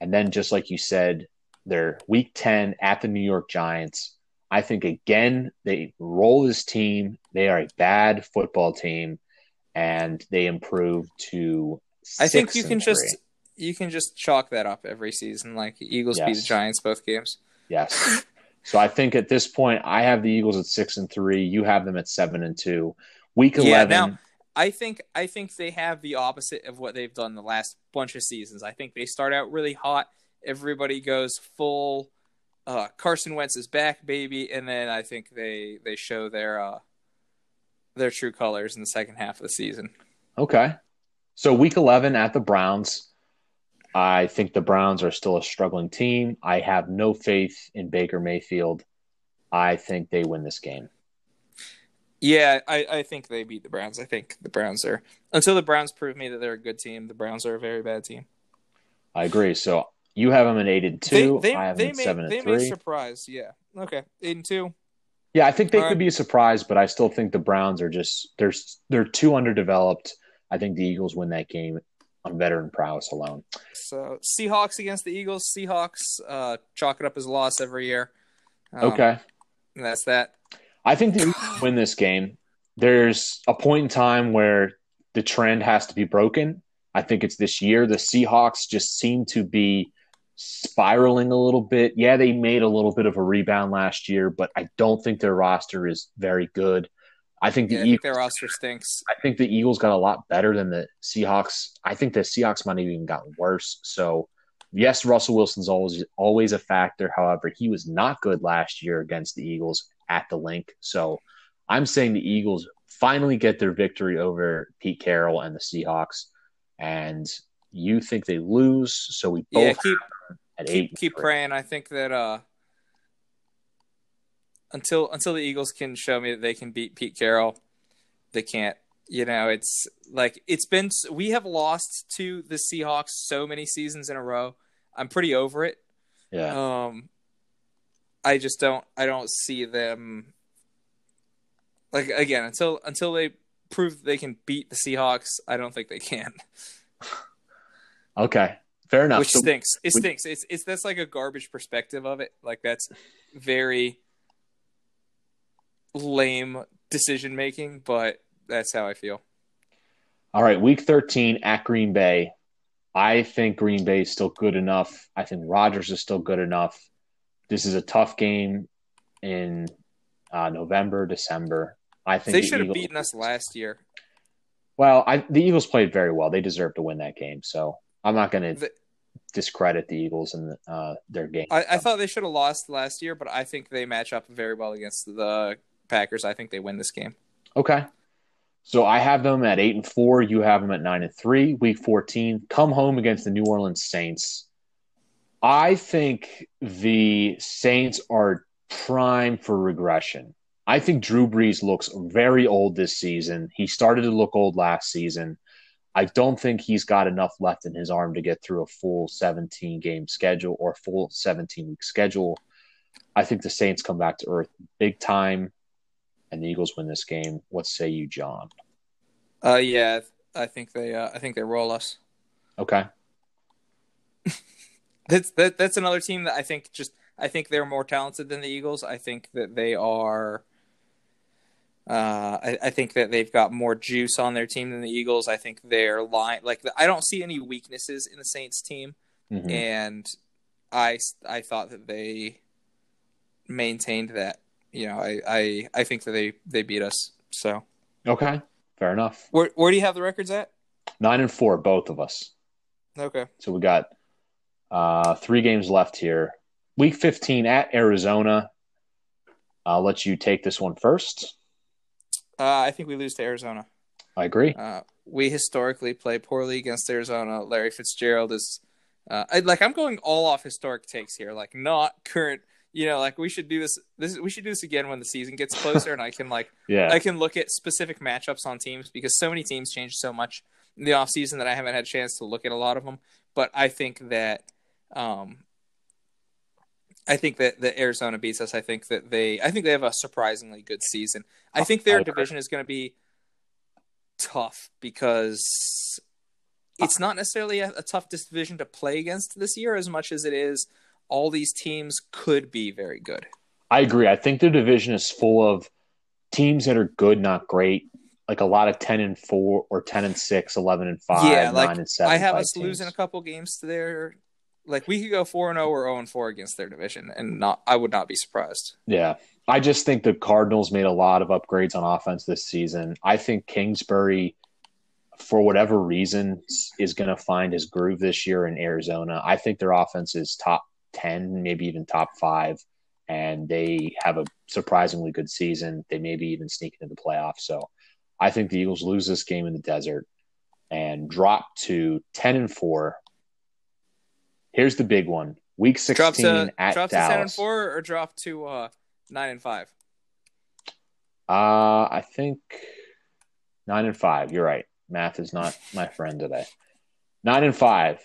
And then, just like you said, they're week 10 at the New York Giants. I think, again, they roll this team. They are a bad football team and they improve to. I think you can just three. You can just chalk that up every season. Like Eagles beat the Giants both games. Yes. So I think at this point, I have the Eagles at six and three. You have them at seven and two. Week Yeah, eleven. now- I think I think they have the opposite of what they've done the last bunch of seasons. I think they start out really hot. Everybody goes full. Uh, Carson Wentz is back, baby, and then I think they they show their uh, their true colors in the second half of the season. Okay. So week 11 at the Browns. I think the Browns are still a struggling team. I have no faith in Baker Mayfield. I think they win this game. Yeah, I, I think they beat the Browns. I think the Browns are until the Browns prove me that they're a good team. The Browns are a very bad team. I agree. So you have them at eight and two. They, they, I have they them may, seven and they three. may surprise. Yeah. Okay. Eight and two. Yeah, I think they All could right. be a surprise, but I still think the Browns are just they're they're too underdeveloped. I think the Eagles win that game on veteran prowess alone. So Seahawks against the Eagles. Seahawks uh, chalk it up as a loss every year. Um, Okay. and that's that. I think the Eagles win this game. There's a point in time where the trend has to be broken. I think it's this year. The Seahawks just seem to be spiraling a little bit. Yeah, they made a little bit of a rebound last year, but I don't think their roster is very good. I think the Yeah, I Eagles think their roster stinks. I think the Eagles got a lot better than the Seahawks. I think the Seahawks might have even gotten worse. So, yes, Russell Wilson's always always a factor. However, he was not good last year against the Eagles at the Linc. So, I'm saying the Eagles finally get their victory over Pete Carroll and the Seahawks. And you think they lose, so we both Yeah, keep at eight. keep keep praying. I think that uh, until until the Eagles can show me that they can beat Pete Carroll, they can't. You know, it's like it's been. We have lost to the Seahawks so many seasons in a row. I'm pretty over it. Yeah, Um, I just don't. I don't see them. Like again, until until they prove they can beat the Seahawks, I don't think they can. okay, fair enough. which So- stinks. It we- stinks. It's it's that's like a garbage perspective of it. Like that's very lame decision making, but that's how I feel. All right, week 13 at Green Bay. I think Green Bay is still good enough. I think Rodgers is still good enough. This is a tough game in uh, November, December. I think They the should have beaten us last year. Well, I, the Eagles played very well. They deserve to win that game. So I'm not going to The- discredit the Eagles and uh, their game. I, I thought they should have lost last year, but I think they match up very well against the Packers. I think they win this game. Okay. So I have them at eight and four. You have them at nine and three. Week fourteen, come home against the New Orleans Saints. I think the Saints are prime for regression. I think Drew Brees looks very old this season. He started to look old last season. I don't think he's got enough left in his arm to get through a full 17 game schedule or full 17 week schedule. I think the Saints come back to earth big time and the Eagles win this game. What say you, John? Uh, yeah, I think they. Uh, I think they roll us. Okay. That's that, that's another team that I think just I think they're more talented than the Eagles. I think that they are. Uh, I, I think that they've got more juice on their team than the Eagles. I think their line, like I don't see any weaknesses in the Saints team, Mhm. and I I thought that they maintained that. You know, I I, I think that they they beat us. So Okay. Fair enough. where where do you have the records at? Nine and four, both of us. Okay. So we got uh, three games left here. Week 15 at Arizona. I'll let you take this one first. Uh, I think we lose to Arizona. I agree. Uh, we historically play poorly against Arizona. Larry Fitzgerald is uh, I, like I'm going all off historic takes here, like not current. You know, like we should do this. This we should do this again when the season gets closer, and I can like Yeah. I can look at specific matchups on teams because so many teams change so much in the off season that I haven't had a chance to look at a lot of them. But I think that um, I think that that Arizona beats us. I think that they I think they have a surprisingly good season. I think their agree. division is going to be tough because it's not necessarily a, a tough division to play against this year as much as it is all these teams could be very good. I agree. I think the division is full of teams that are good, not great. Like a lot of 10 and 4 or 10 and 6, 11 and 5, Yeah, 9 like, and 7. I have us teams. losing a couple games to their like we could go 4 and 0 or 0 and 4 against their division and not I would not be surprised. Yeah. I just think the Cardinals made a lot of upgrades on offense this season. I think Kingsbury, for whatever reason, is going to find his groove this year in Arizona. I think their offense is top 10, maybe even top five, and they have a surprisingly good season. They maybe even sneak into the playoffs. So I think the Eagles lose this game in the desert and drop to 10 and 4. Here's the big one. Week 16 drop to at drop Dallas. to ten and four or drop to uh, nine and five. Uh, I think 9 and 5. You're right. Math is not my friend today. 9 and 5.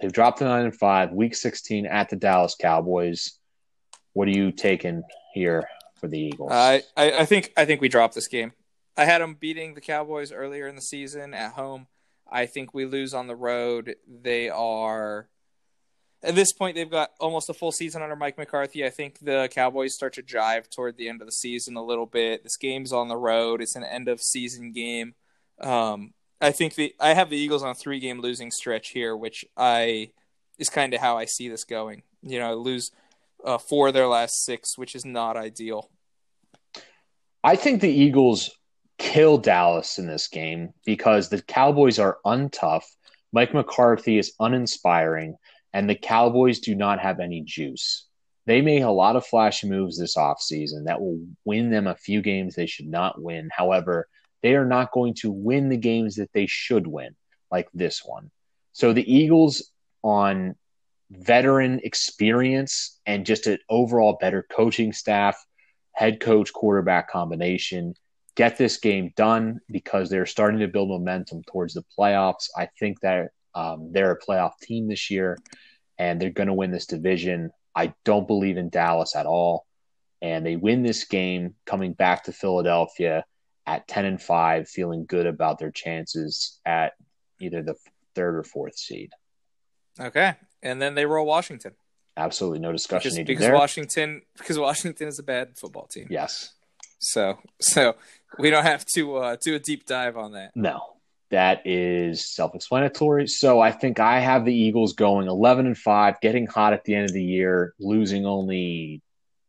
They've dropped to 9 and 5. Week 16 at the Dallas Cowboys. What are you taking here for the Eagles? I, I I think I think we dropped this game. I had them beating the Cowboys earlier in the season at home. I think we lose on the road. They are at this point they've got almost a full season under Mike McCarthy. I think the Cowboys start to jive toward the end of the season a little bit. This game's on the road. It's an end of season game. Um, I think the I have the Eagles on a three game losing stretch here, which I is kind of how I see this going. You know, lose uh, four of their last six, which is not ideal. I think the Eagles kill Dallas in this game because the Cowboys are untough. Mike McCarthy is uninspiring, and the Cowboys do not have any juice. They made a lot of flashy moves this offseason that will win them a few games they should not win. However, they are not going to win the games that they should win, like this one. So the Eagles, on veteran experience and just an overall better coaching staff, head coach quarterback combination, get this game done because they're starting to build momentum towards the playoffs. I think that um, they're a playoff team this year and they're going to win this division. I don't believe in Dallas at all. And they win this game coming back to Philadelphia at 10 and 5, feeling good about their chances at either the third or fourth seed. Okay, and then they roll Washington Absolutely no discussion because, because. Washington because Washington is a bad football team. yes. So so we don't have to uh, do a deep dive on that. No, that is self-explanatory. So I think I have the Eagles going 11 and 5, getting hot at the end of the year, losing only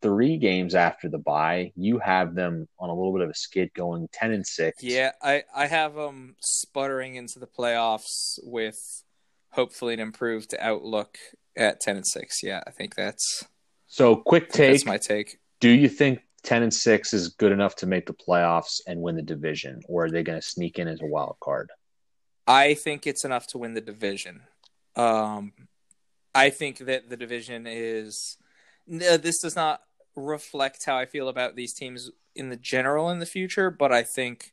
3 games after the bye. You have them on a little bit of a skid going 10 and 6. Yeah, I I have them sputtering into the playoffs with hopefully an improved outlook at ten and six. Yeah, I think that's So quick take, that's my take. do you think 10 and 6 is good enough to make the playoffs and win the division or are they going to sneak in as a wild card? I think it's enough to win the division. Um, I think that the division is. No, this does not reflect how I feel about these teams in the general in the future, but I think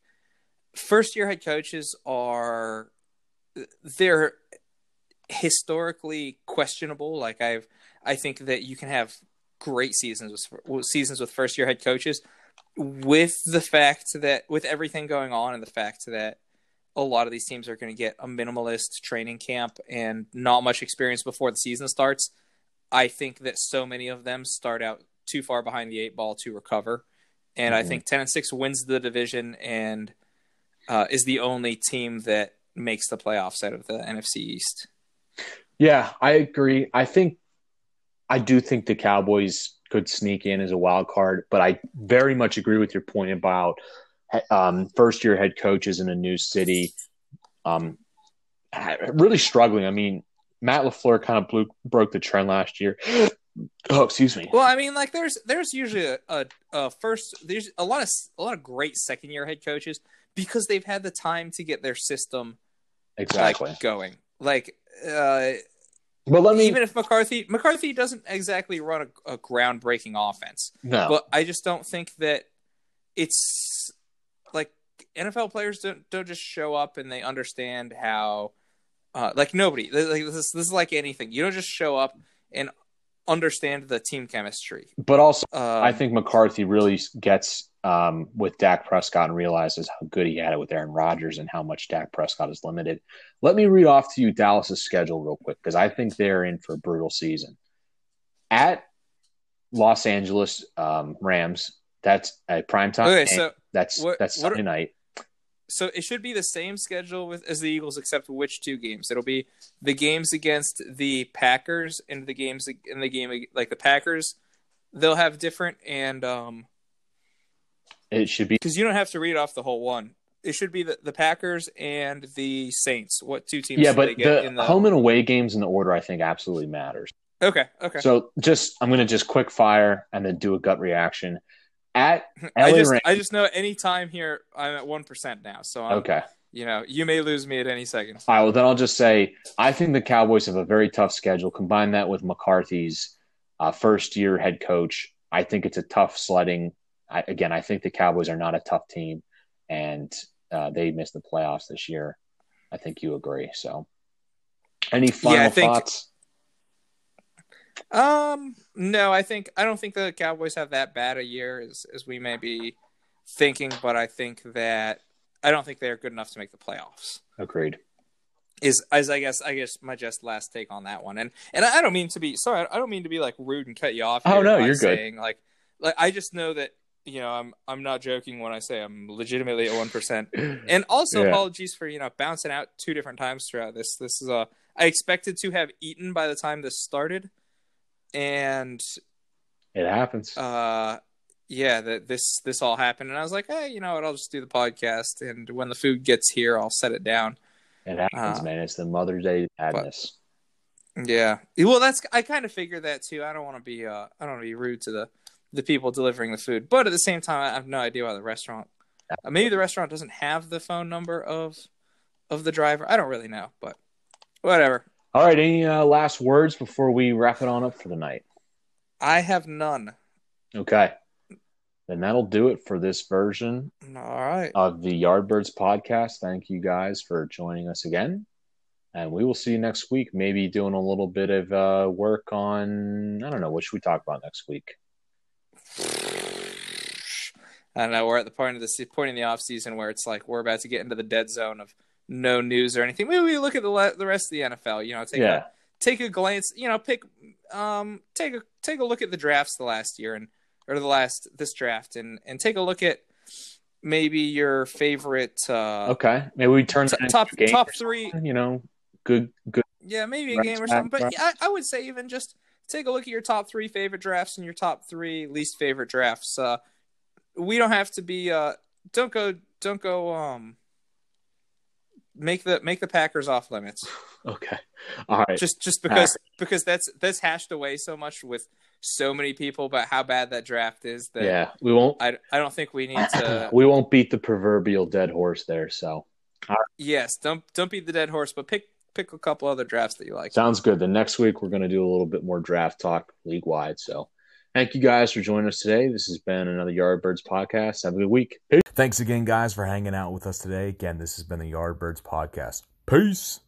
first year head coaches are they're historically questionable. Like I've, I think that you can have great seasons with seasons with first year head coaches, with the fact that with everything going on and the fact that a lot of these teams are going to get a minimalist training camp and not much experience before the season starts. I think that so many of them start out too far behind the eight ball to recover, and I Mhm. think ten and six wins the division and uh, is the only team that makes the playoffs out of the NFC East. Yeah, I agree. I think I do think the Cowboys could sneak in as a wild card, but I very much agree with your point about um, first year head coaches in a new city um, really struggling. I mean, Matt Lafleur kind of blew, broke the trend last year. Oh, excuse me. Well, I mean, like there's there's usually a, a, a first there's a lot of a lot of great second year head coaches because they've had the time to get their system Exactly. like going. Like uh, but let me even if McCarthy McCarthy doesn't exactly run a, a groundbreaking offense, no. but I just don't think that it's like NFL players don't don't just show up and they understand how uh, like nobody like this this is like anything you don't just show up and understand the team chemistry. but also, Um, I think McCarthy really gets um, with Dak Prescott and realizes how good he had it with Aaron Rodgers and how much Dak Prescott is limited. Let me read off to you Dallas's schedule real quick because I think they're in for a brutal season. At Los Angeles um, Rams, that's a prime time. okay, so that's what- that's what- Sunday night. So it should be the same schedule with as the Eagles, except which two games? It'll be the games against the Packers and the games in the game like the Packers. They'll have different and um It should be because you don't have to read off the whole one. It should be the, the Packers and the Saints. What two teams? yeah, but they get the, in the home and away games in the order I think absolutely matters. Okay, okay. So just I'm going to just quick fire and then do a gut reaction. At I just Rams. I just know any time here I'm at one percent now. So I'm, okay. you know you may lose me at any second. All right. Well, then I'll just say I think the Cowboys have a very tough schedule. Combine that with McCarthy's uh, first year head coach. I think it's a tough sledding. I, again, I think the Cowboys are not a tough team, and uh, they missed the playoffs this year. I think you agree. So, any final I think- thoughts? Um, no, I think I don't think the Cowboys have that bad a year as as we may be thinking, but I think that I don't think they're good enough to make the playoffs. Agreed. Is as I guess I guess my just last take on that one, and and I don't mean to be sorry, I don't mean to be like rude and cut you off. Oh, no, you're good. Like like I just know that you know I'm I'm not joking when I say I'm legitimately at one percent. And also Yeah. apologies for you know bouncing out two different times throughout this. This is uh I expected to have eaten by the time this started, and It happens. uh yeah that this this all happened, and I was like, hey, you know what? I'll just do the podcast, and when the food gets here, I'll set it down. it happens, uh, man. It's the Mother's Day madness. Yeah. Well, that's I kind of figured that too. I don't want to be uh I don't want to be rude to the the people delivering the food, but at the same time, I have no idea why the restaurant. Uh, maybe the restaurant doesn't have the phone number of of the driver. I don't really know, but whatever. All right. Any uh, last words before we wrap it on up for the night? I have none. Okay. Then that'll do it for this version All right. of the Yardbirds podcast. Thank you guys for joining us again. And we will see you next week. Maybe doing a little bit of uh, work on, I don't know, what should we talk about next week? I don't know. We're at the point of the point in the off season where it's like we're about to get into the dead zone of no news or anything. Maybe we look at the le- the rest of the NFL. You know, take yeah. a take a glance. You know, pick um take a take a look at the drafts the last year and or the last this draft and and take a look at maybe your favorite uh Okay. Maybe we turn t- into top game top three. You know, good, good. Yeah, maybe a game or something. But yeah, I, I would say even just take a look at your top three favorite drafts and your top three least favorite drafts. Uh, we don't have to be. Uh, don't go. Don't go. Um, make the make the Packers off limits. Okay. All right. Just just because because that's that's hashed away so much with so many people about how bad that draft is that yeah. We won't, I I don't think we need to. we won't beat the proverbial dead horse there. So yes, don't don't beat the dead horse, but pick pick a couple other drafts that you like. sounds good. The next week, we're going to do a little bit more draft talk league wide. So thank you guys for joining us today. This has been another Yardbirds podcast. Have a good week. Peace. Thanks again, guys, for hanging out with us today. Again, this has been the Yardbirds Podcast. Peace.